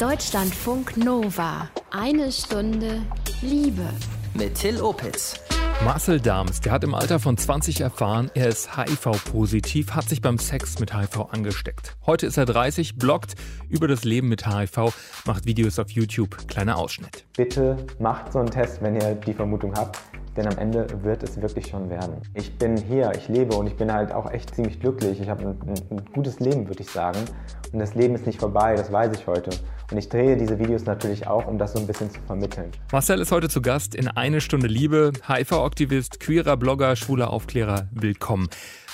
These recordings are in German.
Deutschlandfunk Nova. Eine Stunde Liebe. Mit Till Opitz. Marcel Dams, der hat im Alter von 20 erfahren, er ist HIV-positiv, hat sich beim Sex mit HIV angesteckt. Heute ist er 30, bloggt über das Leben mit HIV, macht Videos auf YouTube. Kleiner Ausschnitt. Bitte macht so einen Test, wenn ihr die Vermutung habt denn am Ende wird es wirklich schon werden. Ich bin hier, ich lebe und ich bin halt auch echt ziemlich glücklich. Ich habe ein, ein, gutes Leben, würde ich sagen. Und das Leben ist nicht vorbei, das weiß ich heute. Und ich drehe diese Videos natürlich auch, um das so ein bisschen zu vermitteln. Marcel ist heute zu Gast in Eine Stunde Liebe, HIV-Aktivist, queerer Blogger, schwuler Aufklärer. Willkommen.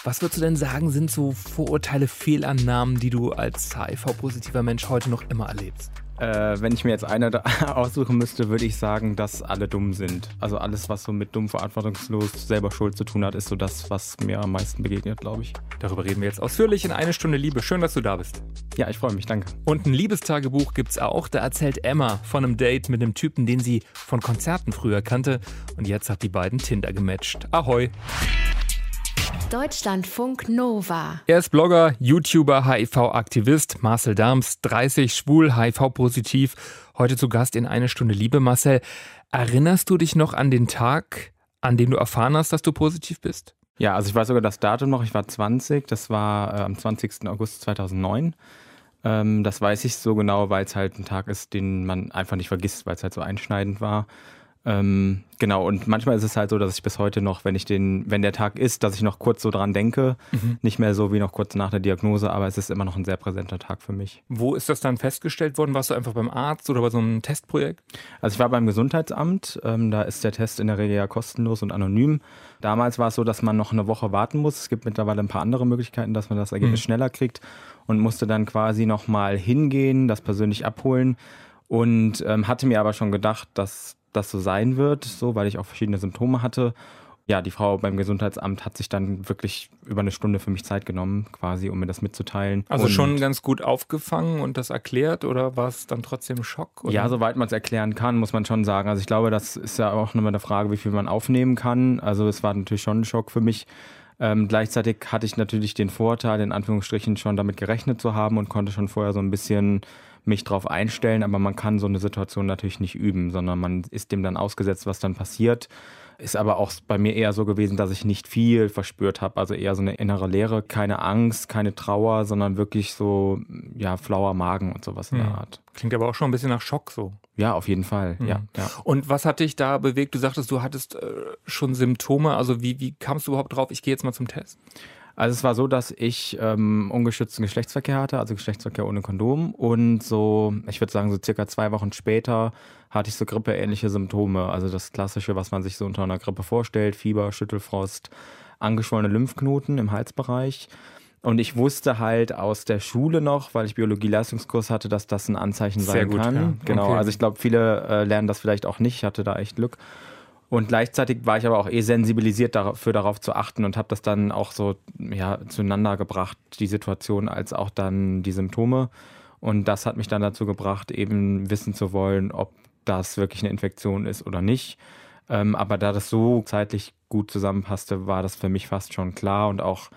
Was würdest du denn sagen, sind so Vorurteile, Fehlannahmen, die du als HIV-positiver Mensch heute noch immer erlebst? Äh, wenn ich mir jetzt eine aussuchen müsste, würde ich sagen, dass alle dumm sind. Also alles, was so mit dumm, verantwortungslos, selber Schuld zu tun hat, ist so das, was mir am meisten begegnet, glaube ich. Darüber reden wir jetzt ausführlich in eine Stunde Liebe. Schön, dass du da bist. Ja, ich freue mich, danke. Und ein Liebestagebuch gibt es auch. Da erzählt Emma von einem Date mit einem Typen, den sie von Konzerten früher kannte. Und jetzt hat die beiden Tinder gematcht. Ahoi! Deutschlandfunk Nova. Er ist Blogger, YouTuber, HIV-Aktivist, Marcel Dams, 30, schwul, HIV-positiv. Heute zu Gast in eine Stunde Liebe. Marcel, erinnerst du dich noch an den Tag, an dem du erfahren hast, dass du positiv bist? Ja, also ich weiß sogar das Datum noch. Ich war 20. Das war äh, am 20. August 2009. Ähm, das weiß ich so genau, weil es halt ein Tag ist, den man einfach nicht vergisst, weil es halt so einschneidend war. Ähm, genau, und manchmal ist es halt so, dass ich bis heute noch, wenn ich den, wenn der Tag ist, dass ich noch kurz so dran denke, mhm. nicht mehr so wie noch kurz nach der Diagnose, aber es ist immer noch ein sehr präsenter Tag für mich. Wo ist das dann festgestellt worden? Warst du einfach beim Arzt oder bei so einem Testprojekt? Also ich war beim Gesundheitsamt, ähm, da ist der Test in der Regel ja kostenlos und anonym. Damals war es so, dass man noch eine Woche warten muss. Es gibt mittlerweile ein paar andere Möglichkeiten, dass man das Ergebnis mhm. schneller kriegt und musste dann quasi nochmal hingehen, das persönlich abholen und ähm, hatte mir aber schon gedacht, dass das so sein wird, so, weil ich auch verschiedene Symptome hatte. Ja, die Frau beim Gesundheitsamt hat sich dann wirklich über eine Stunde für mich Zeit genommen, quasi, um mir das mitzuteilen. Also und schon ganz gut aufgefangen und das erklärt oder war es dann trotzdem Schock? Oder? Ja, soweit man es erklären kann, muss man schon sagen. Also ich glaube, das ist ja auch nochmal eine Frage, wie viel man aufnehmen kann. Also es war natürlich schon ein Schock für mich. Ähm, gleichzeitig hatte ich natürlich den Vorteil, in Anführungsstrichen schon damit gerechnet zu haben und konnte schon vorher so ein bisschen mich drauf einstellen, aber man kann so eine Situation natürlich nicht üben, sondern man ist dem dann ausgesetzt, was dann passiert. Ist aber auch bei mir eher so gewesen, dass ich nicht viel verspürt habe. Also eher so eine innere Leere, keine Angst, keine Trauer, sondern wirklich so, ja, flauer Magen und sowas in der hm. Art. Klingt aber auch schon ein bisschen nach Schock so. Ja, auf jeden Fall. Mhm. Ja, ja, Und was hat dich da bewegt? Du sagtest, du hattest äh, schon Symptome. Also wie, wie kamst du überhaupt drauf? Ich gehe jetzt mal zum Test. Also es war so, dass ich ähm, ungeschützten Geschlechtsverkehr hatte, also Geschlechtsverkehr ohne Kondom. Und so, ich würde sagen, so circa zwei Wochen später hatte ich so grippeähnliche Symptome. Also das Klassische, was man sich so unter einer Grippe vorstellt, Fieber, Schüttelfrost, angeschwollene Lymphknoten im Halsbereich. Und ich wusste halt aus der Schule noch, weil ich Biologie-Leistungskurs hatte, dass das ein Anzeichen Sehr sein gut, kann. Ja. Genau, okay. also ich glaube, viele äh, lernen das vielleicht auch nicht. Ich hatte da echt Glück. Und gleichzeitig war ich aber auch eh sensibilisiert dafür, darauf zu achten und habe das dann auch so ja, zueinander gebracht, die Situation als auch dann die Symptome. Und das hat mich dann dazu gebracht, eben wissen zu wollen, ob das wirklich eine Infektion ist oder nicht. Ähm, aber da das so zeitlich gut zusammenpasste, war das für mich fast schon klar und auch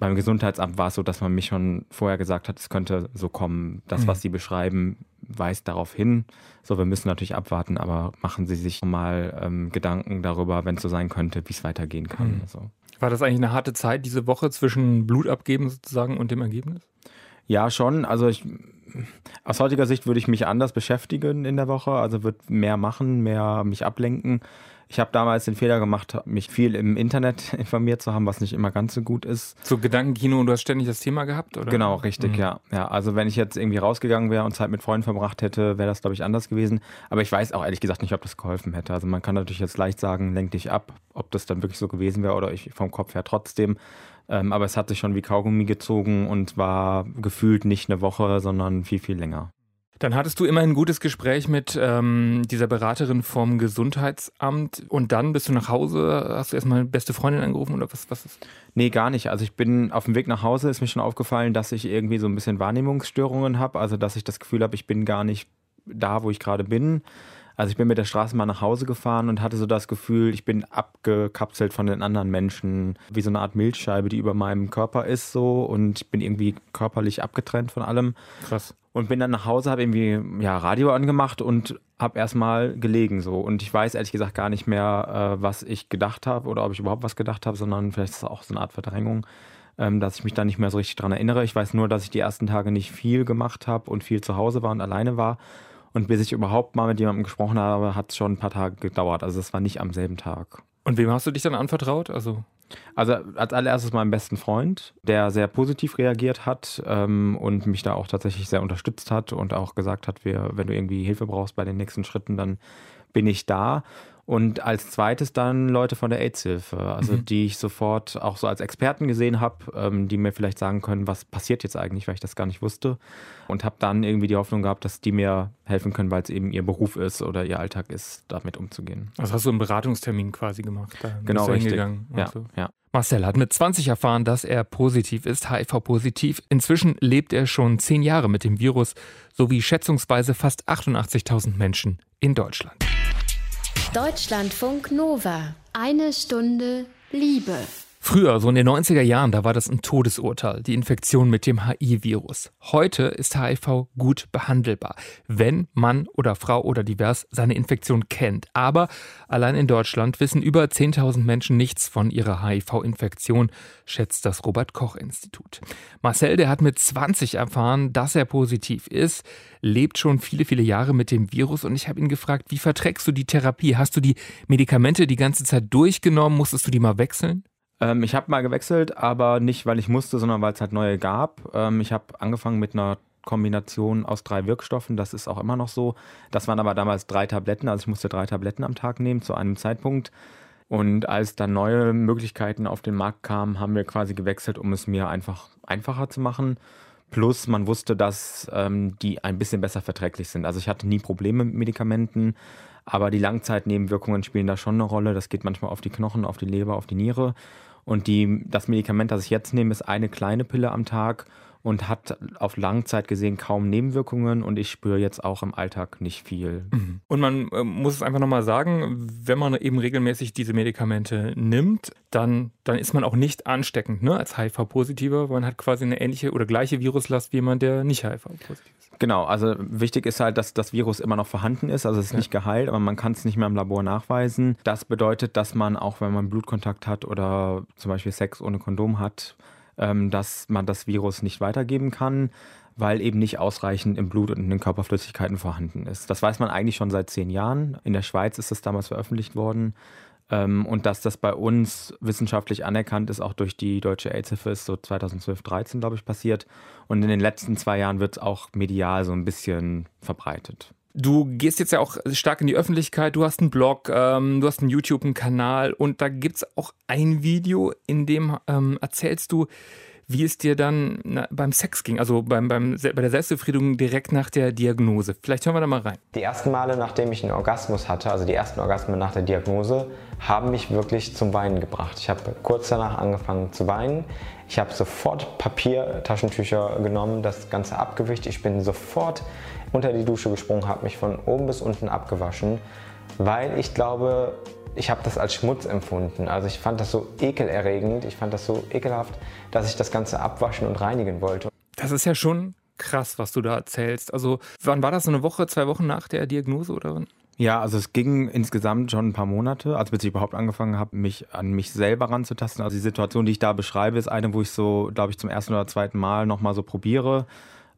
beim Gesundheitsamt war es so, dass man mich schon vorher gesagt hat, es könnte so kommen. Das, mhm. was Sie beschreiben, weist darauf hin. So, wir müssen natürlich abwarten, aber machen Sie sich mal ähm, Gedanken darüber, wenn es so sein könnte, wie es weitergehen kann. Mhm. So. War das eigentlich eine harte Zeit, diese Woche zwischen Blutabgeben sozusagen und dem Ergebnis? Ja, schon. Also ich, aus heutiger Sicht würde ich mich anders beschäftigen in der Woche, also würde mehr machen, mehr mich ablenken. Ich habe damals den Fehler gemacht, mich viel im Internet informiert zu haben, was nicht immer ganz so gut ist. So Gedankenkino und du hast ständig das Thema gehabt, oder? Genau, richtig, mhm. ja. ja. Also wenn ich jetzt irgendwie rausgegangen wäre und Zeit mit Freunden verbracht hätte, wäre das, glaube ich, anders gewesen. Aber ich weiß auch ehrlich gesagt nicht, ob das geholfen hätte. Also man kann natürlich jetzt leicht sagen, lenk dich ab, ob das dann wirklich so gewesen wäre oder ich vom Kopf her trotzdem. Ähm, aber es hat sich schon wie Kaugummi gezogen und war gefühlt nicht eine Woche, sondern viel, viel länger. Dann hattest du immer ein gutes Gespräch mit ähm, dieser Beraterin vom Gesundheitsamt und dann bist du nach Hause, hast du erstmal beste Freundin angerufen oder was, was ist? Nee, gar nicht. Also ich bin auf dem Weg nach Hause, ist mir schon aufgefallen, dass ich irgendwie so ein bisschen Wahrnehmungsstörungen habe, also dass ich das Gefühl habe, ich bin gar nicht da, wo ich gerade bin. Also ich bin mit der Straßenbahn nach Hause gefahren und hatte so das Gefühl, ich bin abgekapselt von den anderen Menschen, wie so eine Art Milchscheibe, die über meinem Körper ist so und ich bin irgendwie körperlich abgetrennt von allem. Krass. Und bin dann nach Hause, habe irgendwie ja, Radio angemacht und habe erstmal gelegen so. Und ich weiß ehrlich gesagt gar nicht mehr, äh, was ich gedacht habe oder ob ich überhaupt was gedacht habe, sondern vielleicht ist es auch so eine Art Verdrängung, ähm, dass ich mich da nicht mehr so richtig dran erinnere. Ich weiß nur, dass ich die ersten Tage nicht viel gemacht habe und viel zu Hause war und alleine war und bis ich überhaupt mal mit jemandem gesprochen habe, hat es schon ein paar Tage gedauert. Also es war nicht am selben Tag. Und wem hast du dich dann anvertraut? Also also als allererstes meinem besten Freund, der sehr positiv reagiert hat ähm, und mich da auch tatsächlich sehr unterstützt hat und auch gesagt hat, wir, wenn du irgendwie Hilfe brauchst bei den nächsten Schritten, dann bin ich da. Und als zweites dann Leute von der AIDS-Hilfe, also mhm. die ich sofort auch so als Experten gesehen habe, ähm, die mir vielleicht sagen können, was passiert jetzt eigentlich, weil ich das gar nicht wusste. Und habe dann irgendwie die Hoffnung gehabt, dass die mir helfen können, weil es eben ihr Beruf ist oder ihr Alltag ist, damit umzugehen. Also hast du einen Beratungstermin quasi gemacht? Da genau, richtig. Ja, so. ja. Marcel hat mit 20 erfahren, dass er positiv ist, HIV-positiv. Inzwischen lebt er schon zehn Jahre mit dem Virus, sowie schätzungsweise fast 88.000 Menschen in Deutschland. Deutschlandfunk Nova. Eine Stunde Liebe. Früher, so in den 90er Jahren, da war das ein Todesurteil, die Infektion mit dem HIV-Virus. Heute ist HIV gut behandelbar, wenn Mann oder Frau oder divers seine Infektion kennt. Aber allein in Deutschland wissen über 10.000 Menschen nichts von ihrer HIV-Infektion, schätzt das Robert-Koch-Institut. Marcel, der hat mit 20 erfahren, dass er positiv ist, lebt schon viele, viele Jahre mit dem Virus und ich habe ihn gefragt, wie verträgst du die Therapie? Hast du die Medikamente die ganze Zeit durchgenommen? Musstest du die mal wechseln? Ähm, ich habe mal gewechselt, aber nicht, weil ich musste, sondern weil es halt neue gab. Ähm, ich habe angefangen mit einer Kombination aus drei Wirkstoffen, das ist auch immer noch so. Das waren aber damals drei Tabletten, also ich musste drei Tabletten am Tag nehmen zu einem Zeitpunkt. Und als dann neue Möglichkeiten auf den Markt kamen, haben wir quasi gewechselt, um es mir einfach einfacher zu machen. Plus man wusste, dass ähm, die ein bisschen besser verträglich sind. Also ich hatte nie Probleme mit Medikamenten, aber die Langzeitnebenwirkungen spielen da schon eine Rolle. Das geht manchmal auf die Knochen, auf die Leber, auf die Niere. Und die, das Medikament, das ich jetzt nehme, ist eine kleine Pille am Tag und hat auf Langzeit gesehen kaum Nebenwirkungen und ich spüre jetzt auch im Alltag nicht viel. Mhm. Und man äh, muss es einfach nochmal sagen, wenn man eben regelmäßig diese Medikamente nimmt, dann, dann ist man auch nicht ansteckend ne, als HIV-Positiver, weil man hat quasi eine ähnliche oder gleiche Viruslast wie jemand, der nicht HIV-positiv ist. Genau, also wichtig ist halt, dass das Virus immer noch vorhanden ist, also es ist ja. nicht geheilt, aber man kann es nicht mehr im Labor nachweisen. Das bedeutet, dass man auch, wenn man Blutkontakt hat oder zum Beispiel Sex ohne Kondom hat, dass man das Virus nicht weitergeben kann, weil eben nicht ausreichend im Blut und in den Körperflüssigkeiten vorhanden ist. Das weiß man eigentlich schon seit zehn Jahren. In der Schweiz ist das damals veröffentlicht worden. Ähm, und dass das bei uns wissenschaftlich anerkannt ist, auch durch die Deutsche AIDS-Hilfe, ist so 2012, 13, glaube ich, passiert. Und in den letzten zwei Jahren wird es auch medial so ein bisschen verbreitet. Du gehst jetzt ja auch stark in die Öffentlichkeit, du hast einen Blog, ähm, du hast einen YouTube, einen Kanal und da gibt es auch ein Video, in dem ähm, erzählst du, wie es dir dann na, beim Sex ging, also beim, beim, bei der Selbstbefriedigung direkt nach der Diagnose. Vielleicht hören wir da mal rein. Die ersten Male, nachdem ich einen Orgasmus hatte, also die ersten Orgasmen nach der Diagnose, haben mich wirklich zum Weinen gebracht. Ich habe kurz danach angefangen zu weinen. Ich habe sofort Papiertaschentücher genommen, das Ganze abgewischt. Ich bin sofort unter die Dusche gesprungen, habe mich von oben bis unten abgewaschen, weil ich glaube, ich habe das als Schmutz empfunden. Also ich fand das so ekelerregend, ich fand das so ekelhaft, dass ich das Ganze abwaschen und reinigen wollte. Das ist ja schon krass, was du da erzählst. Also wann war das, so eine Woche, zwei Wochen nach der Diagnose oder wann? Ja, also es ging insgesamt schon ein paar Monate, als bis ich überhaupt angefangen habe, mich an mich selber ranzutasten. Also die Situation, die ich da beschreibe, ist eine, wo ich so, glaube ich, zum ersten oder zweiten Mal nochmal so probiere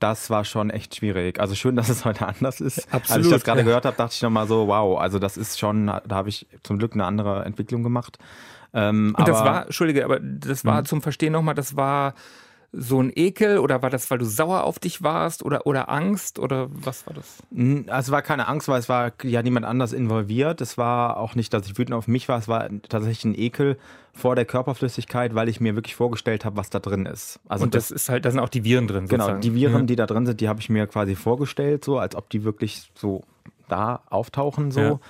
das war schon echt schwierig. Also schön, dass es heute anders ist. Absolut, Als ich das gerade ja. gehört habe, dachte ich nochmal so, wow, also das ist schon, da habe ich zum Glück eine andere Entwicklung gemacht. Ähm, Und das war, Entschuldige, aber das war mhm. zum Verstehen nochmal, das war so ein Ekel oder war das, weil du sauer auf dich warst oder, oder Angst oder was war das? Also es war keine Angst, weil es war ja niemand anders involviert. Es war auch nicht, dass ich wütend auf mich war, es war tatsächlich ein Ekel vor der Körperflüssigkeit, weil ich mir wirklich vorgestellt habe, was da drin ist. Also Und das, das, ist halt, da sind auch die Viren drin. Genau, sozusagen. die Viren, ja. die da drin sind, die habe ich mir quasi vorgestellt, so als ob die wirklich so da auftauchen so. Ja.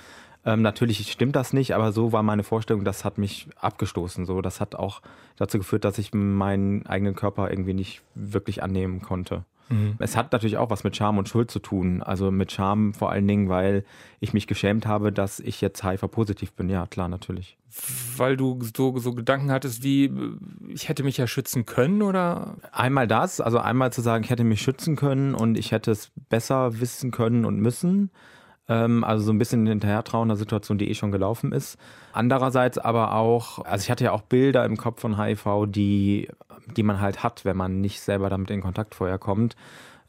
Ähm, natürlich stimmt das nicht, aber so war meine Vorstellung, das hat mich abgestoßen. So, das hat auch dazu geführt, dass ich meinen eigenen Körper irgendwie nicht wirklich annehmen konnte. Mhm. Es hat natürlich auch was mit Scham und Schuld zu tun. Also mit Scham vor allen Dingen, weil ich mich geschämt habe, dass ich jetzt HIV-positiv bin. Ja, klar, natürlich. Weil du so, so Gedanken hattest wie, ich hätte mich ja schützen können oder? Einmal das, also einmal zu sagen, ich hätte mich schützen können und ich hätte es besser wissen können und müssen. Ähm, also so ein bisschen hinterher trauen einer Situation, die eh schon gelaufen ist. Andererseits aber auch, also ich hatte ja auch Bilder im Kopf von HIV, die, die man halt hat, wenn man nicht selber damit in Kontakt vorher kommt,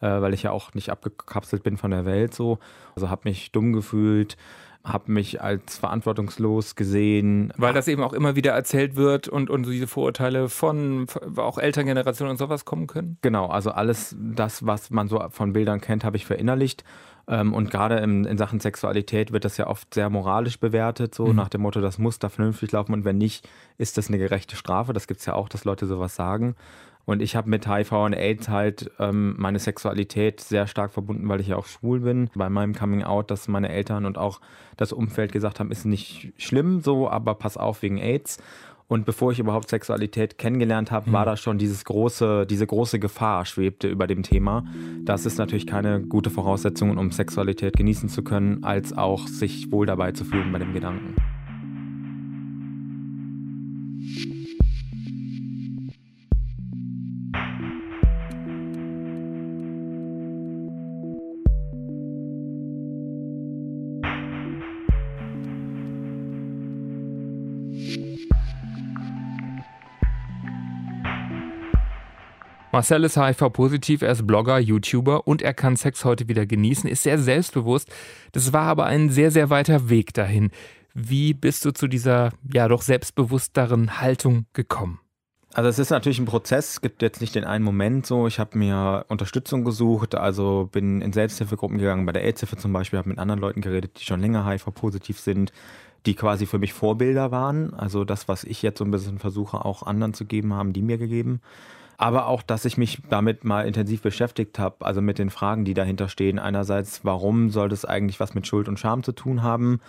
äh, weil ich ja auch nicht abgekapselt bin von der Welt so. Also habe mich dumm gefühlt, habe mich als verantwortungslos gesehen. Weil das eben auch immer wieder erzählt wird und, und diese Vorurteile von auch Elterngenerationen und sowas kommen können? Genau, also alles das, was man so von Bildern kennt, habe ich verinnerlicht ähm, und gerade in, in, Sachen Sexualität wird das ja oft sehr moralisch bewertet, so mhm. nach dem Motto, das muss da vernünftig laufen und wenn nicht, ist das eine gerechte Strafe. Das gibt es ja auch, dass Leute sowas sagen. Und ich habe mit HIV und AIDS halt ähm, meine Sexualität sehr stark verbunden, weil ich ja auch schwul bin. Bei meinem Coming Out, dass meine Eltern und auch das Umfeld gesagt haben, ist nicht schlimm so, aber pass auf wegen AIDS. Und bevor ich überhaupt Sexualität kennengelernt habe, war mhm. da schon dieses große, diese große Gefahr schwebte über dem Thema. Das ist natürlich keine gute Voraussetzung, um Sexualität genießen zu können, als auch sich wohl dabei zu fühlen bei dem Gedanken. Marcel ist HIV-positiv, er ist Blogger, YouTuber und er kann Sex heute wieder genießen, ist sehr selbstbewusst. Das war aber ein sehr, sehr weiter Weg dahin. Wie bist du zu dieser, ja, doch selbstbewussteren Haltung gekommen? Also es ist natürlich ein Prozess, es gibt jetzt nicht den einen Moment so. Ich habe mir Unterstützung gesucht, also bin in Selbsthilfegruppen gegangen, bei der AIDS-Hilfe zum Beispiel, habe mit anderen Leuten geredet, die schon länger HIV-positiv sind, die quasi für mich Vorbilder waren. Also das, was ich jetzt so ein bisschen versuche, auch anderen zu geben, haben die mir gegeben aber auch, dass ich mich damit mal intensiv beschäftigt habe, also mit den Fragen, die dahinter stehen. Einerseits, warum soll das eigentlich was mit Schuld und Scham zu tun haben?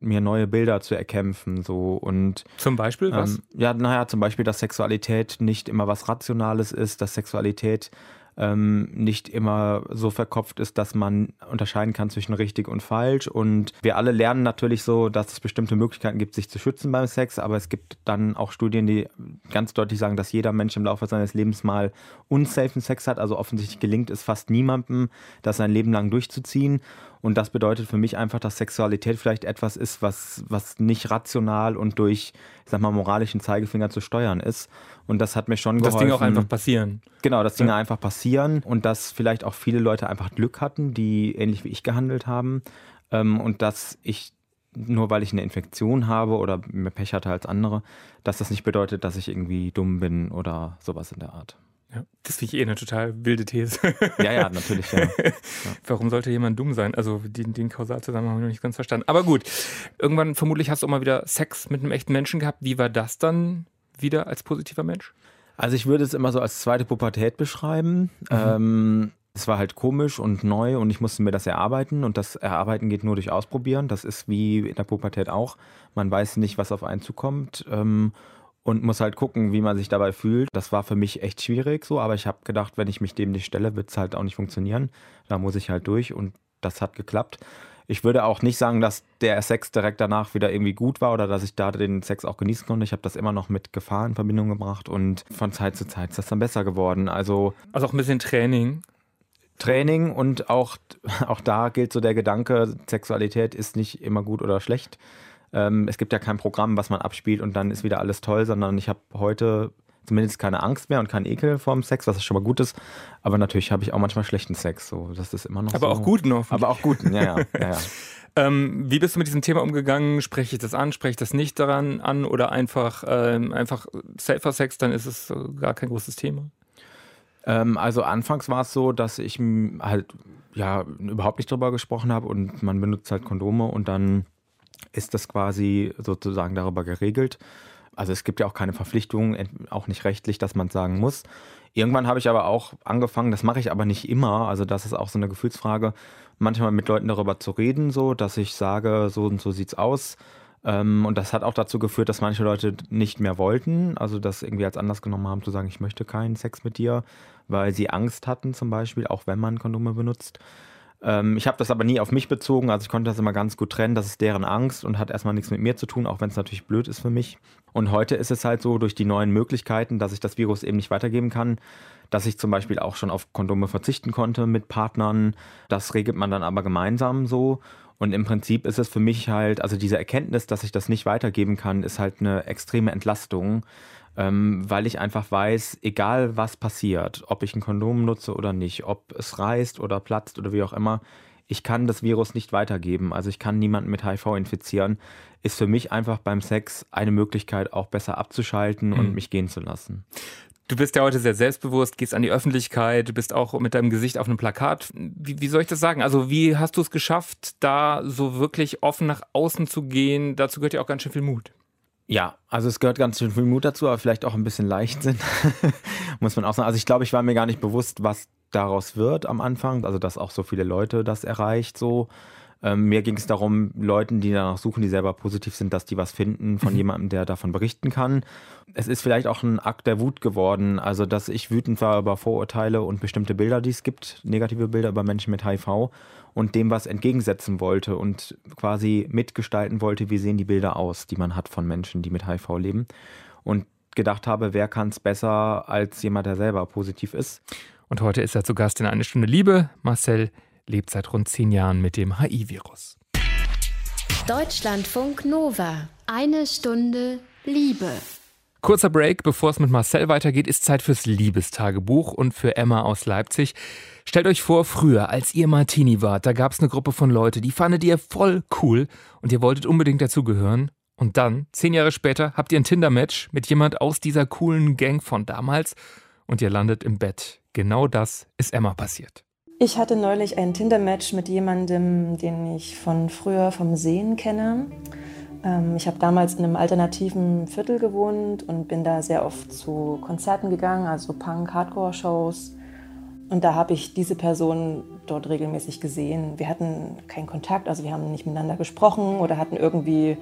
mir neue Bilder zu erkämpfen so und zum Beispiel was? Ähm, ja, naja, zum Beispiel, dass Sexualität nicht immer was Rationales ist, dass Sexualität ähm, nicht immer so verkopft ist, dass man unterscheiden kann zwischen richtig und falsch. Und wir alle lernen natürlich so, dass es bestimmte Möglichkeiten gibt, sich zu schützen beim Sex, aber es gibt dann auch Studien, die ganz deutlich sagen, dass jeder Mensch im Laufe seines Lebens mal unsafen Sex hat. Also offensichtlich gelingt es fast niemandem, das sein Leben lang durchzuziehen. Und das bedeutet für mich einfach, dass Sexualität vielleicht etwas ist, was, was nicht rational und durch, ich sag mal, moralischen Zeigefinger zu steuern ist. Und das hat mir schon geholfen. Das Ding auch einfach passieren. Genau, dass Dinge ja. einfach passieren und dass vielleicht auch viele Leute einfach Glück hatten, die ähnlich wie ich gehandelt haben. Ähm, und dass ich nur weil ich eine Infektion habe oder mehr Pech hatte als andere, dass das nicht bedeutet, dass ich irgendwie dumm bin oder sowas in der Art. Ja, das finde ich eh eine total wilde These. Ja, ja, natürlich. Ja. Ja. Warum sollte jemand dumm sein? Also den, den Kausalzusammenhang habe ich noch nicht ganz verstanden. Aber gut, irgendwann vermutlich hast du auch mal wieder Sex mit einem echten Menschen gehabt. Wie war das dann wieder als positiver Mensch? Also ich würde es immer so als zweite Pubertät beschreiben. Mhm. Ähm, es war halt komisch und neu und ich musste mir das erarbeiten und das Erarbeiten geht nur durch Ausprobieren. Das ist wie in der Pubertät auch. Man weiß nicht, was auf einen zukommt. Ähm, und muss halt gucken, wie man sich dabei fühlt. Das war für mich echt schwierig so, aber ich habe gedacht, wenn ich mich dem nicht stelle, wird es halt auch nicht funktionieren. Da muss ich halt durch und das hat geklappt. Ich würde auch nicht sagen, dass der Sex direkt danach wieder irgendwie gut war oder dass ich da den Sex auch genießen konnte. Ich habe das immer noch mit Gefahr in Verbindung gebracht und von Zeit zu Zeit ist das dann besser geworden. Also, also auch ein bisschen Training. Training und auch, auch da gilt so der Gedanke, Sexualität ist nicht immer gut oder schlecht. Ähm, es gibt ja kein Programm, was man abspielt und dann ist wieder alles toll, sondern ich habe heute zumindest keine Angst mehr und keinen Ekel vorm Sex, was schon mal gut ist. Aber natürlich habe ich auch manchmal schlechten Sex. So, das ist immer noch Aber so. auch guten offen. Aber auch guten, ja, ja. ja, ja. ähm, wie bist du mit diesem Thema umgegangen? Spreche ich das an, spreche ich das nicht daran an oder einfach, ähm, einfach safer Sex, dann ist es gar kein großes Thema? Ähm, also anfangs war es so, dass ich halt ja überhaupt nicht drüber gesprochen habe und man benutzt halt Kondome und dann ist das quasi sozusagen darüber geregelt. Also es gibt ja auch keine Verpflichtung, auch nicht rechtlich, dass man sagen muss. Irgendwann habe ich aber auch angefangen, das mache ich aber nicht immer, also das ist auch so eine Gefühlsfrage, manchmal mit Leuten darüber zu reden, so, dass ich sage, so und so sieht's aus. Ähm, und das hat auch dazu geführt, dass manche Leute nicht mehr wollten, also das irgendwie als Anlass genommen haben, zu sagen, ich möchte keinen Sex mit dir, weil sie Angst hatten zum Beispiel, auch wenn man Kondome benutzt. Ähm, ich habe das aber nie auf mich bezogen, also ich konnte das immer ganz gut trennen. Das ist deren Angst und hat erstmal nichts mit mir zu tun, auch wenn es natürlich blöd ist für mich. Und heute ist es halt so, durch die neuen Möglichkeiten, dass ich das Virus eben nicht weitergeben kann, dass ich zum Beispiel auch schon auf Kondome verzichten konnte mit Partnern. Das regelt man dann aber gemeinsam so. Und im Prinzip ist es für mich halt, also diese Erkenntnis, dass ich das nicht weitergeben kann, ist halt eine extreme Entlastung, ähm, weil ich einfach weiß, egal was passiert, ob ich ein Kondom nutze oder nicht, ob es reißt oder platzt oder wie auch immer, ich kann das Virus nicht weitergeben. Also ich kann niemanden mit HIV infizieren. Ist für mich einfach beim Sex eine Möglichkeit, auch besser abzuschalten und mhm. mich gehen zu lassen. Du bist ja heute sehr selbstbewusst, gehst an die Öffentlichkeit, du bist auch mit deinem Gesicht auf einem Plakat. Wie, wie soll ich das sagen? Also wie hast du es geschafft, da so wirklich offen nach außen zu gehen? Dazu gehört ja auch ganz schön viel Mut. Ja, also es gehört ganz schön viel Mut dazu, aber vielleicht auch ein bisschen Leichtsinn, muss man auch sagen. Also ich glaube, ich war mir gar nicht bewusst, was daraus wird am Anfang, also dass auch so viele Leute das erreicht so. Ähm, mir ging es darum, Leuten, die danach suchen, die selber positiv sind, dass die was finden von mhm. jemandem, der davon berichten kann. Es ist vielleicht auch ein Akt der Wut geworden, also dass ich wütend war über Vorurteile und bestimmte Bilder, die es gibt, negative Bilder über Menschen mit HIV und dem was entgegensetzen wollte und quasi mitgestalten wollte, wie sehen die Bilder aus, die man hat von Menschen, die mit HIV leben. Und gedacht habe, wer kann es besser als jemand, der selber positiv ist. Und heute ist er zu Gast in Eine Stunde Liebe. Marcel lebt seit rund zehn Jahren mit dem HIV-Virus. Deutschlandfunk Nova. Eine Stunde Liebe. Kurzer Break, bevor es mit Marcel weitergeht, ist Zeit fürs Liebestagebuch und für Emma aus Leipzig. Stellt euch vor, früher, als ihr Martini wart, da gab es eine Gruppe von Leuten, die fandet ihr voll cool und ihr wolltet unbedingt dazugehören. Und dann, zehn Jahre später, habt ihr ein Tinder-Match mit jemand aus dieser coolen Gang von damals und ihr landet im Bett. Genau das ist Emma passiert. Ich hatte neulich ein Tinder-Match mit jemandem, den ich von früher vom Sehen kenne. Ähm, ich habe damals in einem alternativen Viertel gewohnt und bin da sehr oft zu Konzerten gegangen, also Punk-Hardcore-Shows. Und da habe ich diese Person dort regelmäßig gesehen. Wir hatten keinen Kontakt, also wir haben nicht miteinander gesprochen oder hatten irgendwie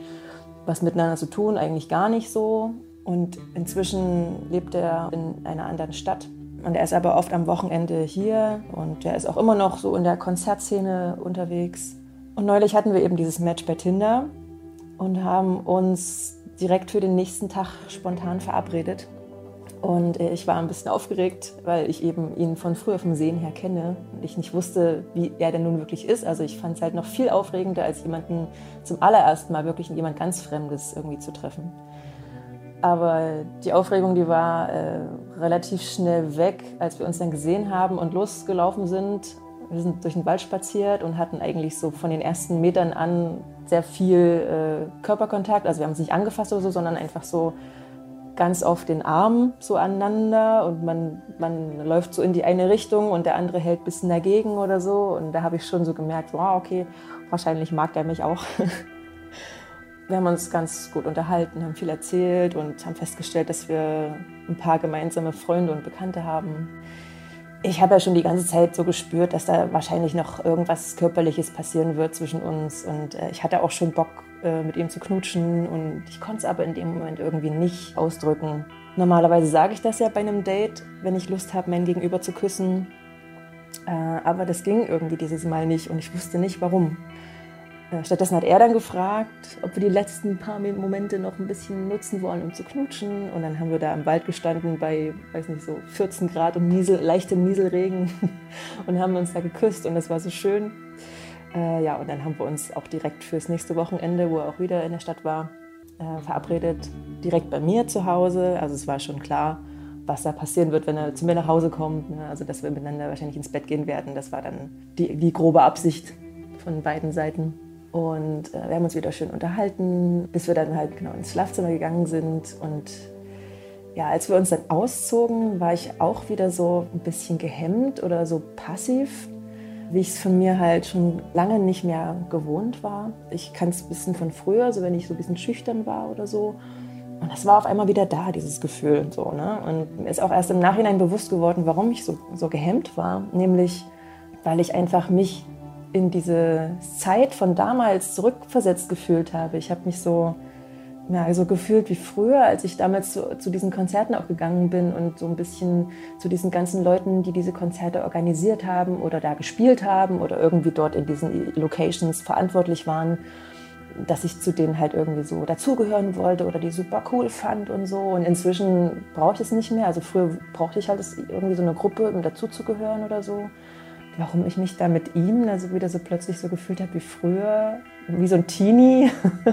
was miteinander zu tun, eigentlich gar nicht so. Und inzwischen lebt er in einer anderen Stadt und er ist aber oft am Wochenende hier und er ist auch immer noch so in der Konzertszene unterwegs. Und neulich hatten wir eben dieses Match bei Tinder und haben uns direkt für den nächsten Tag spontan verabredet. Und äh, ich war ein bisschen aufgeregt, weil ich eben ihn von früher vom Sehen her kenne und ich nicht wusste, wie er denn nun wirklich ist. Also ich fand es halt noch viel aufregender, als jemanden zum allerersten Mal wirklich jemand ganz Fremdes irgendwie zu treffen. Aber die Aufregung, die war äh, relativ schnell weg, als wir uns dann gesehen haben und losgelaufen sind. Wir sind durch den Wald spaziert und hatten eigentlich so von den ersten Metern an sehr viel äh, Körperkontakt. Also wir haben uns nicht angefasst oder so, sondern einfach so ganz auf den Arm so aneinander und man, man läuft so in die eine Richtung und der andere hält ein bisschen dagegen oder so. Und da habe ich schon so gemerkt, wow, okay, wahrscheinlich mag er mich auch. Wir haben uns ganz gut unterhalten, haben viel erzählt und haben festgestellt, dass wir ein paar gemeinsame Freunde und Bekannte haben. Ich habe ja schon die ganze Zeit so gespürt, dass da wahrscheinlich noch irgendwas Körperliches passieren wird zwischen uns. Und äh, ich hatte auch schon Bock, äh, mit ihm zu knutschen. Und ich konnte es aber in dem Moment irgendwie nicht ausdrücken. Normalerweise sage ich das ja bei einem Date, wenn ich Lust habe, mein Gegenüber zu küssen. Äh, aber das ging irgendwie dieses Mal nicht und ich wusste nicht warum. Äh, stattdessen hat er dann gefragt, ob wir die letzten paar Momente noch ein bisschen nutzen wollen, um zu knutschen. Und dann haben wir da im Wald gestanden bei, weiß nicht, so 14 Grad und Niesel, leichtem Nieselregen und haben uns da geküsst und das war so schön. Äh, ja, und dann haben wir uns auch direkt fürs nächste Wochenende, wo er auch wieder in der Stadt war, äh, verabredet. Direkt bei mir zu Hause. Also es war schon klar, was da passieren wird, wenn er zu mir nach Hause kommt. Ne? Also dass wir miteinander wahrscheinlich ins Bett gehen werden. Das war dann die, die grobe Absicht von beiden Seiten. Und äh, wir haben uns wieder schön unterhalten, bis wir dann halt genau ins Schlafzimmer gegangen sind. Und ja, als wir uns dann auszogen, war ich auch wieder so ein bisschen gehemmt oder so passiv, wie ich es von mir halt schon lange nicht mehr gewohnt war. Ich kann es ein bisschen von früher, so wenn ich so ein bisschen schüchtern war oder so. Und das war auf einmal wieder da, dieses Gefühl. Und, so, ne? und mir ist auch erst im Nachhinein bewusst geworden, warum ich so, so gehemmt war. Nämlich, weil ich einfach mich in diese Zeit von damals zurückversetzt gefühlt habe. Ich habe mich so, ja, so gefühlt wie früher, als ich damals zu, zu, diesen Konzerten auch gegangen bin und so ein bisschen zu diesen ganzen Leuten, die diese Konzerte organisiert haben oder da gespielt haben oder irgendwie dort in diesen Locations verantwortlich waren dass ich zu denen halt irgendwie so dazugehören wollte oder die super cool fand und so. Und inzwischen brauche ich es nicht mehr. Also früher brauchte ich halt irgendwie so eine Gruppe, um dazuzugehören oder so. Warum ich mich da mit ihm also wieder so plötzlich so gefühlt habe wie früher, wie so ein Teenie.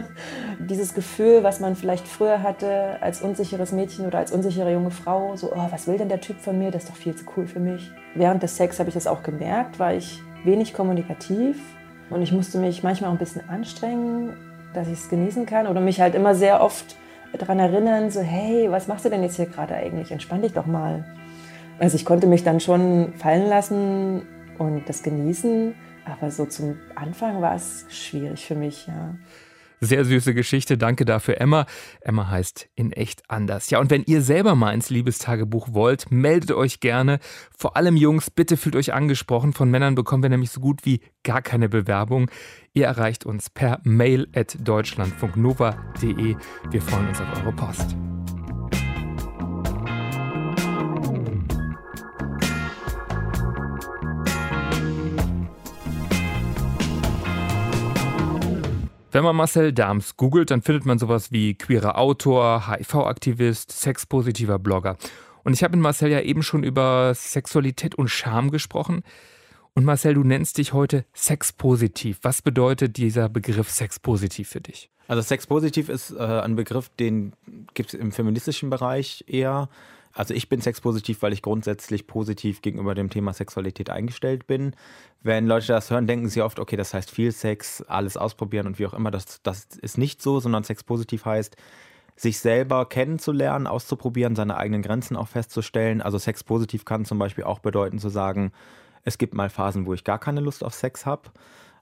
Dieses Gefühl, was man vielleicht früher hatte als unsicheres Mädchen oder als unsichere junge Frau, so, oh, was will denn der Typ von mir, das ist doch viel zu cool für mich. Während des Sex habe ich das auch gemerkt, war ich wenig kommunikativ, und ich musste mich manchmal auch ein bisschen anstrengen, dass ich es genießen kann oder mich halt immer sehr oft daran erinnern, so hey, was machst du denn jetzt hier gerade eigentlich? Entspann dich doch mal. Also ich konnte mich dann schon fallen lassen und das genießen, aber so zum Anfang war es schwierig für mich, ja. Sehr süße Geschichte. Danke dafür, Emma. Emma heißt in echt anders. Ja, und wenn ihr selber mal ins Liebestagebuch wollt, meldet euch gerne. Vor allem Jungs, bitte fühlt euch angesprochen. Von Männern bekommen wir nämlich so gut wie gar keine Bewerbung. Ihr erreicht uns per mail at deutschlandfunknova.de. Wir freuen uns auf eure Post. Wenn man Marcel Dahms googelt, dann findet man sowas wie queerer Autor, HIV-Aktivist, sexpositiver Blogger. Und ich habe mit Marcel ja eben schon über Sexualität und Scham gesprochen. Und Marcel, du nennst dich heute sexpositiv. Was bedeutet dieser Begriff sexpositiv für dich? Also sexpositiv ist äh, ein Begriff, den gibt es im feministischen Bereich eher. Also ich bin sexpositiv, weil ich grundsätzlich positiv gegenüber dem Thema Sexualität eingestellt bin. Wenn Leute das hören, denken sie oft, okay, das heißt viel Sex, alles ausprobieren und wie auch immer. Das, das ist nicht so, sondern sexpositiv heißt, sich selber kennenzulernen, auszuprobieren, seine eigenen Grenzen auch festzustellen. Also sexpositiv kann zum Beispiel auch bedeuten zu sagen, es gibt mal Phasen, wo ich gar keine Lust auf Sex habe.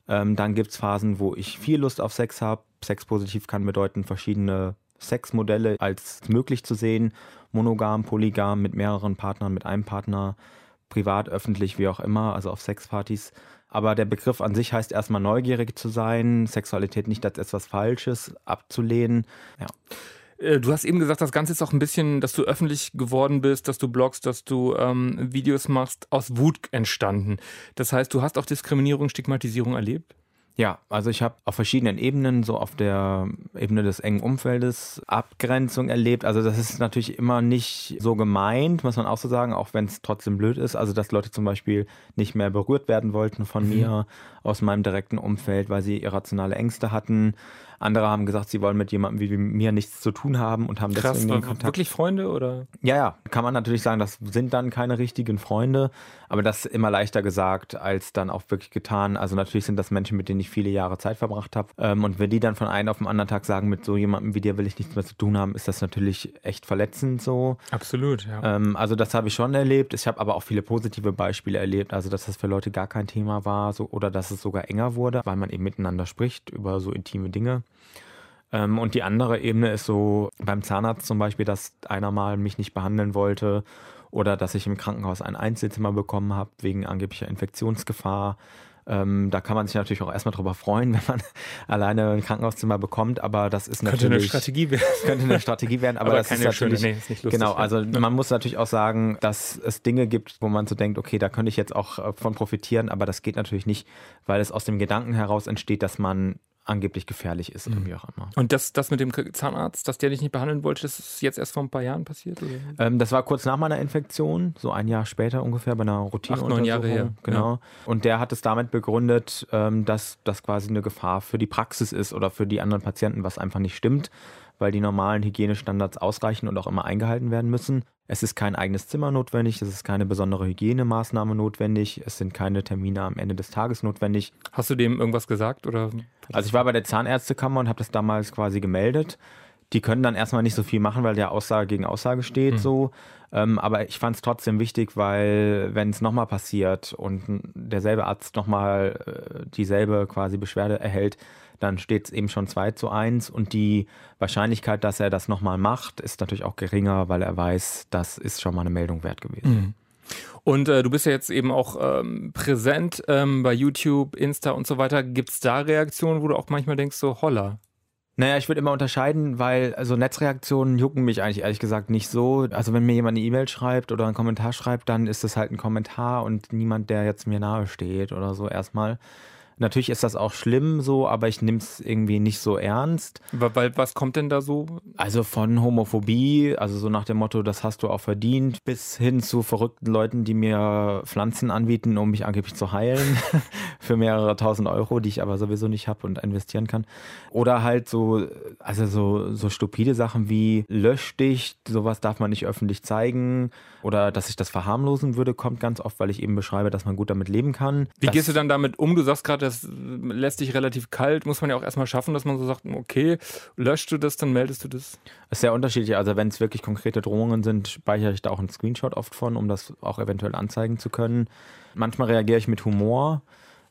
Ähm, dann gibt es Phasen, wo ich viel Lust auf Sex habe. Sexpositiv kann bedeuten, verschiedene Sexmodelle als möglich zu sehen monogam, polygam, mit mehreren Partnern, mit einem Partner, privat, öffentlich, wie auch immer, also auf Sexpartys. Aber der Begriff an sich heißt erstmal neugierig zu sein, Sexualität nicht als etwas Falsches abzulehnen. Ja. Äh, du hast eben gesagt, das Ganze ist auch ein bisschen, dass du öffentlich geworden bist, dass du bloggst, dass du ähm, Videos machst, aus Wut entstanden. Das heißt, du hast auch Diskriminierung, Stigmatisierung erlebt? Ja, also ich habe auf verschiedenen Ebenen, so auf der Ebene des engen Umfeldes, Abgrenzung erlebt. Also das ist natürlich immer nicht so gemeint, muss man auch so sagen, auch wenn es trotzdem blöd ist. Also dass Leute zum Beispiel nicht mehr berührt werden wollten von mhm. mir aus meinem direkten Umfeld, weil sie irrationale Ängste hatten. Andere haben gesagt, sie wollen mit jemandem wie mir nichts zu tun haben und haben Krass, deswegen den Kontakt. Wirklich Freunde oder? Ja, ja, kann man natürlich sagen, das sind dann keine richtigen Freunde, aber das ist immer leichter gesagt als dann auch wirklich getan. Also natürlich sind das Menschen, mit denen ich viele Jahre Zeit verbracht habe. Ähm, und wenn die dann von einem auf den anderen Tag sagen, mit so jemandem wie dir will ich nichts mehr zu tun haben, ist das natürlich echt verletzend so. Absolut, ja. Ähm, also das habe ich schon erlebt. Ich habe aber auch viele positive Beispiele erlebt, also dass das für Leute gar kein Thema war so, oder dass es sogar enger wurde, weil man eben miteinander spricht über so intime Dinge. Ähm, und die andere Ebene ist so beim Zahnarzt zum Beispiel, dass einer mal mich nicht behandeln wollte oder dass ich im Krankenhaus ein Einzelzimmer bekommen habe wegen angeblicher Infektionsgefahr. Ähm, da kann man sich natürlich auch erstmal drüber freuen, wenn man alleine ein Krankenhauszimmer bekommt, aber das ist könnte natürlich. Könnte eine Strategie werden. Könnte eine Strategie werden, aber, aber das ist natürlich. Schöne, nee, ist nicht lustig, genau, also ja. man muss natürlich auch sagen, dass es Dinge gibt, wo man so denkt, okay, da könnte ich jetzt auch äh, von profitieren, aber das geht natürlich nicht, weil es aus dem Gedanken heraus entsteht, dass man angeblich gefährlich ist, mhm. auch immer. Und das, das mit dem Zahnarzt, dass der dich nicht behandeln wollte, das ist jetzt erst vor ein paar Jahren passiert? Ähm, das war kurz nach meiner Infektion, so ein Jahr später ungefähr bei einer Routine. Acht, neun Jahre her. Genau. Ja. Und der hat es damit begründet, ähm, dass das quasi eine Gefahr für die Praxis ist oder für die anderen Patienten, was einfach nicht stimmt weil die normalen Hygienestandards ausreichen und auch immer eingehalten werden müssen. Es ist kein eigenes Zimmer notwendig, es ist keine besondere Hygienemaßnahme notwendig, es sind keine Termine am Ende des Tages notwendig. Hast du dem irgendwas gesagt oder? Also ich war bei der Zahnärztekammer und habe das damals quasi gemeldet. Die können dann erstmal nicht so viel machen, weil der Aussage gegen Aussage steht, mhm. so. Ähm, aber ich fand es trotzdem wichtig, weil wenn es nochmal passiert und derselbe Arzt nochmal äh, dieselbe quasi Beschwerde erhält, dann steht es eben schon 2 zu 1 und die Wahrscheinlichkeit, dass er das nochmal macht, ist natürlich auch geringer, weil er weiß, das ist schon mal eine Meldung wert gewesen. Mhm. Und äh, du bist ja jetzt eben auch ähm, präsent ähm, bei YouTube, Insta und so weiter. Gibt es da Reaktionen, wo du auch manchmal denkst, so holla? Naja, ich würde immer unterscheiden, weil also Netzreaktionen jucken mich eigentlich ehrlich gesagt nicht so. Also wenn mir jemand eine E-Mail schreibt oder einen Kommentar schreibt, dann ist das halt ein Kommentar und niemand, der jetzt mir nahe steht oder so erstmal. Natürlich ist das auch schlimm so, aber ich nehme es irgendwie nicht so ernst. Weil, was kommt denn da so? Also von Homophobie, also so nach dem Motto, das hast du auch verdient, bis hin zu verrückten Leuten, die mir Pflanzen anbieten, um mich angeblich zu heilen, für mehrere tausend Euro, die ich aber sowieso nicht habe und investieren kann. Oder halt so, also so, so stupide Sachen wie lösch dich, sowas darf man nicht öffentlich zeigen. Oder dass ich das verharmlosen würde, kommt ganz oft, weil ich eben beschreibe, dass man gut damit leben kann. Wie das gehst du dann damit um? Du sagst gerade, das lässt dich relativ kalt. Muss man ja auch erstmal schaffen, dass man so sagt, okay, löschst du das, dann meldest du das? ist sehr unterschiedlich. Also wenn es wirklich konkrete Drohungen sind, speichere ich da auch einen Screenshot oft von, um das auch eventuell anzeigen zu können. Manchmal reagiere ich mit Humor,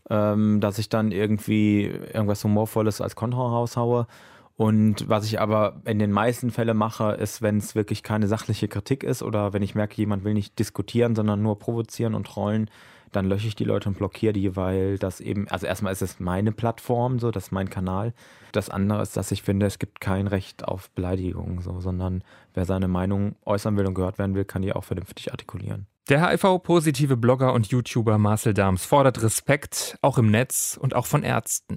ähm, dass ich dann irgendwie irgendwas Humorvolles als Kontra raushaue. Und was ich aber in den meisten Fällen mache, ist, wenn es wirklich keine sachliche Kritik ist oder wenn ich merke, jemand will nicht diskutieren, sondern nur provozieren und trollen, dann lösche ich die Leute und blockiere die, weil das eben, also erstmal ist es meine Plattform, so, das ist mein Kanal. Das andere ist, dass ich finde, es gibt kein Recht auf Beleidigung, so, sondern wer seine Meinung äußern will und gehört werden will, kann die auch vernünftig artikulieren. Der HIV-positive Blogger und YouTuber Marcel Dahms fordert Respekt, auch im Netz und auch von Ärzten.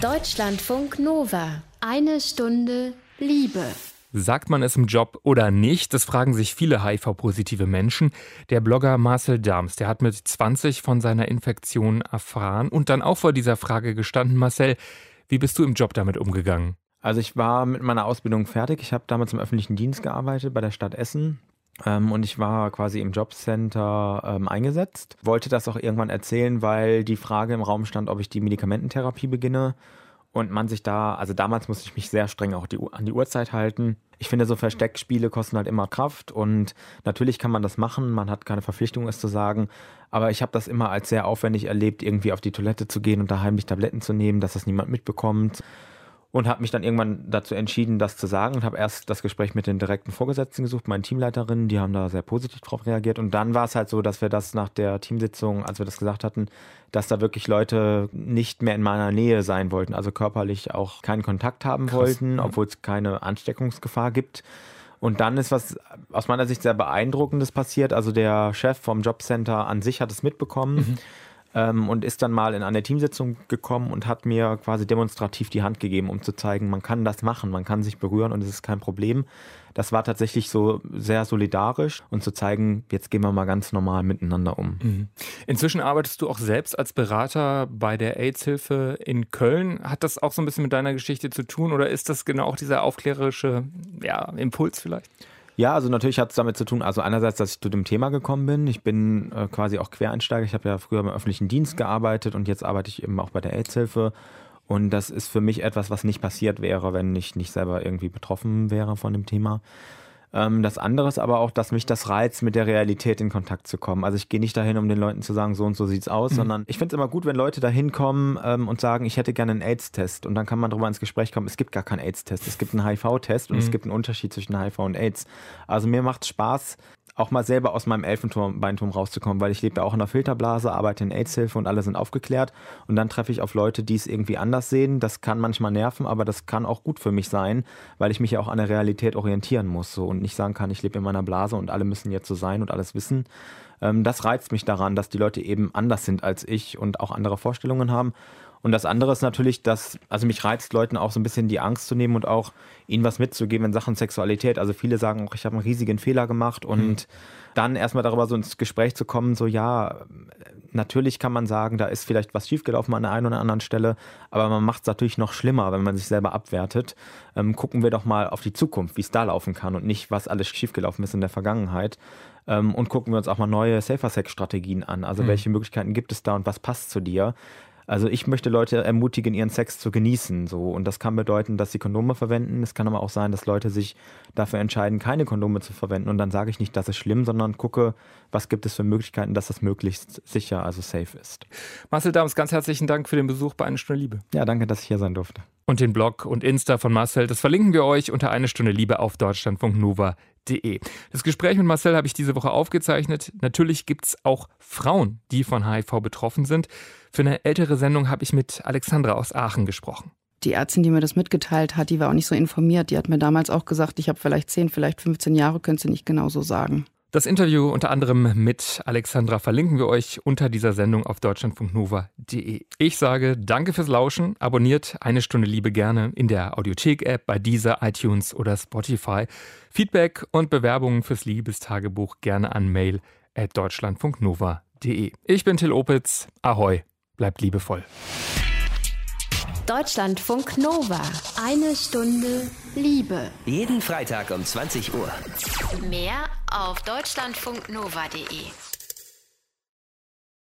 Deutschlandfunk Nova. Eine Stunde Liebe. Sagt man es im Job oder nicht? Das fragen sich viele HIV-positive Menschen. Der Blogger Marcel Dahms, der hat mit 20 von seiner Infektion erfahren und dann auch vor dieser Frage gestanden. Marcel, wie bist du im Job damit umgegangen? Also ich war mit meiner Ausbildung fertig. Ich habe damals im öffentlichen Dienst gearbeitet bei der Stadt Essen. Ähm, und ich war quasi im Jobcenter ähm, eingesetzt. Wollte das auch irgendwann erzählen, weil die Frage im Raum stand, ob ich die Medikamententherapie beginne. Und man sich da, also damals musste ich mich sehr streng auch die, an die Uhrzeit halten. Ich finde, so Versteckspiele kosten halt immer Kraft und natürlich kann man das machen, man hat keine Verpflichtung, es zu sagen. Aber ich habe das immer als sehr aufwendig erlebt, irgendwie auf die Toilette zu gehen und da heimlich Tabletten zu nehmen, dass das niemand mitbekommt und habe mich dann irgendwann dazu entschieden, das zu sagen und habe erst das Gespräch mit den direkten Vorgesetzten gesucht, meinen Teamleiterinnen, die haben da sehr positiv drauf reagiert und dann war es halt so, dass wir das nach der Teamsitzung, als wir das gesagt hatten, dass da wirklich Leute nicht mehr in meiner Nähe sein wollten, also körperlich auch keinen Kontakt haben Krass. wollten, obwohl es keine Ansteckungsgefahr gibt. Und dann ist was aus meiner Sicht sehr beeindruckendes passiert. Also der Chef vom Jobcenter an sich hat es mitbekommen. Mhm ähm, und ist dann mal in eine Teamsitzung gekommen und hat mir quasi demonstrativ die Hand gegeben, um zu zeigen, man kann das machen, man kann sich berühren und es ist kein Problem. Das war tatsächlich so sehr solidarisch und zu zeigen, jetzt gehen wir mal ganz normal miteinander um. Mhm. Inzwischen arbeitest du auch selbst als Berater bei der AIDS-Hilfe in Köln. Hat das auch so ein bisschen mit deiner Geschichte zu tun oder ist das genau auch dieser aufklärerische ja, Impuls vielleicht? Ja, also natürlich hat es damit zu tun, also einerseits, dass ich zu dem Thema gekommen bin. Ich bin äh, quasi auch Quereinsteiger. Ich habe ja früher im öffentlichen Dienst gearbeitet und jetzt arbeite ich eben auch bei der AIDS-Hilfe. Und das ist für mich etwas, was nicht passiert wäre, wenn ich nicht selber irgendwie betroffen wäre von dem Thema. Ähm, das andere ist aber auch, dass mich das reizt, mit der Realität in Kontakt zu kommen. Also ich gehe nicht dahin, um den Leuten zu sagen, so und so sieht's aus, mhm. sondern ich finde es immer gut, wenn Leute dahin kommen ähm, und sagen, ich hätte gerne einen AIDS-Test. Und dann kann man darüber ins Gespräch kommen, es gibt gar keinen AIDS-Test. Es gibt einen HIV-Test und mhm. es gibt einen Unterschied zwischen HIV und AIDS. Also mir macht Spaß, auch mal selber aus meinem Elfenbeinturm rauszukommen, weil ich lebe ja auch in einer Filterblase, arbeite in AIDS-Hilfe und alle sind aufgeklärt. Und dann treffe ich auf Leute, die es irgendwie anders sehen. Das kann manchmal nerven, aber das kann auch gut für mich sein, weil ich mich ja auch an der Realität orientieren muss so, und nicht sagen kann, ich lebe in meiner Blase und alle müssen jetzt so sein und alles wissen. Ähm, das reizt mich daran, dass die Leute eben anders sind als ich und auch andere Vorstellungen haben. Und das andere ist natürlich, dass, also mich reizt, Leuten auch so ein bisschen die Angst zu nehmen und auch ihnen was mitzugeben in Sachen Sexualität. Also viele sagen auch, ich habe einen riesigen Fehler gemacht und mhm. dann erstmal darüber so ins Gespräch zu kommen, so ja, natürlich kann man sagen, da ist vielleicht was schiefgelaufen an der einen oder anderen Stelle, aber man macht es natürlich noch schlimmer, wenn man sich selber abwertet. Ähm, gucken wir doch mal auf die Zukunft, wie es da laufen kann und nicht, was alles schiefgelaufen ist in der Vergangenheit. Ähm, und gucken wir uns auch mal neue Safer-Sex-Strategien an. Also mhm. welche Möglichkeiten gibt es da und was passt zu dir? Also ich möchte Leute ermutigen, ihren Sex zu genießen. So. Und das kann bedeuten, dass sie Kondome verwenden. Es kann aber auch sein, dass Leute sich dafür entscheiden, keine Kondome zu verwenden. Und dann sage ich nicht, das ist schlimm, sondern gucke, was gibt es für Möglichkeiten, dass das möglichst sicher, also safe ist. Marcel Dams, ganz herzlichen Dank für den Besuch bei Eine Stunde Liebe. Ja, danke, dass ich hier sein durfte. Und den Blog und Insta von Marcel. Das verlinken wir euch unter eine Stunde Liebe auf deutschlandfunknova.de. Das Gespräch mit Marcel habe ich diese Woche aufgezeichnet. Natürlich gibt es auch Frauen, die von HIV betroffen sind. Für eine ältere Sendung habe ich mit Alexandra aus Aachen gesprochen. Die Ärztin, die mir das mitgeteilt hat, die war auch nicht so informiert. Die hat mir damals auch gesagt, ich habe vielleicht 10, vielleicht 15 Jahre, könnt ihr nicht genau so sagen. Das Interview unter anderem mit Alexandra verlinken wir euch unter dieser Sendung auf deutschlandfunknova.de. Ich sage danke fürs Lauschen, abonniert eine Stunde Liebe gerne in der Audiothek-App bei dieser iTunes oder Spotify. Feedback und Bewerbungen fürs Liebestagebuch gerne an mail at deutschlandfunknova.de. Ich bin Till Opitz. Ahoi, bleibt liebevoll. Deutschlandfunk Nova. Eine Stunde Liebe. Jeden Freitag um 20 Uhr. Mehr auf deutschlandfunknova.de.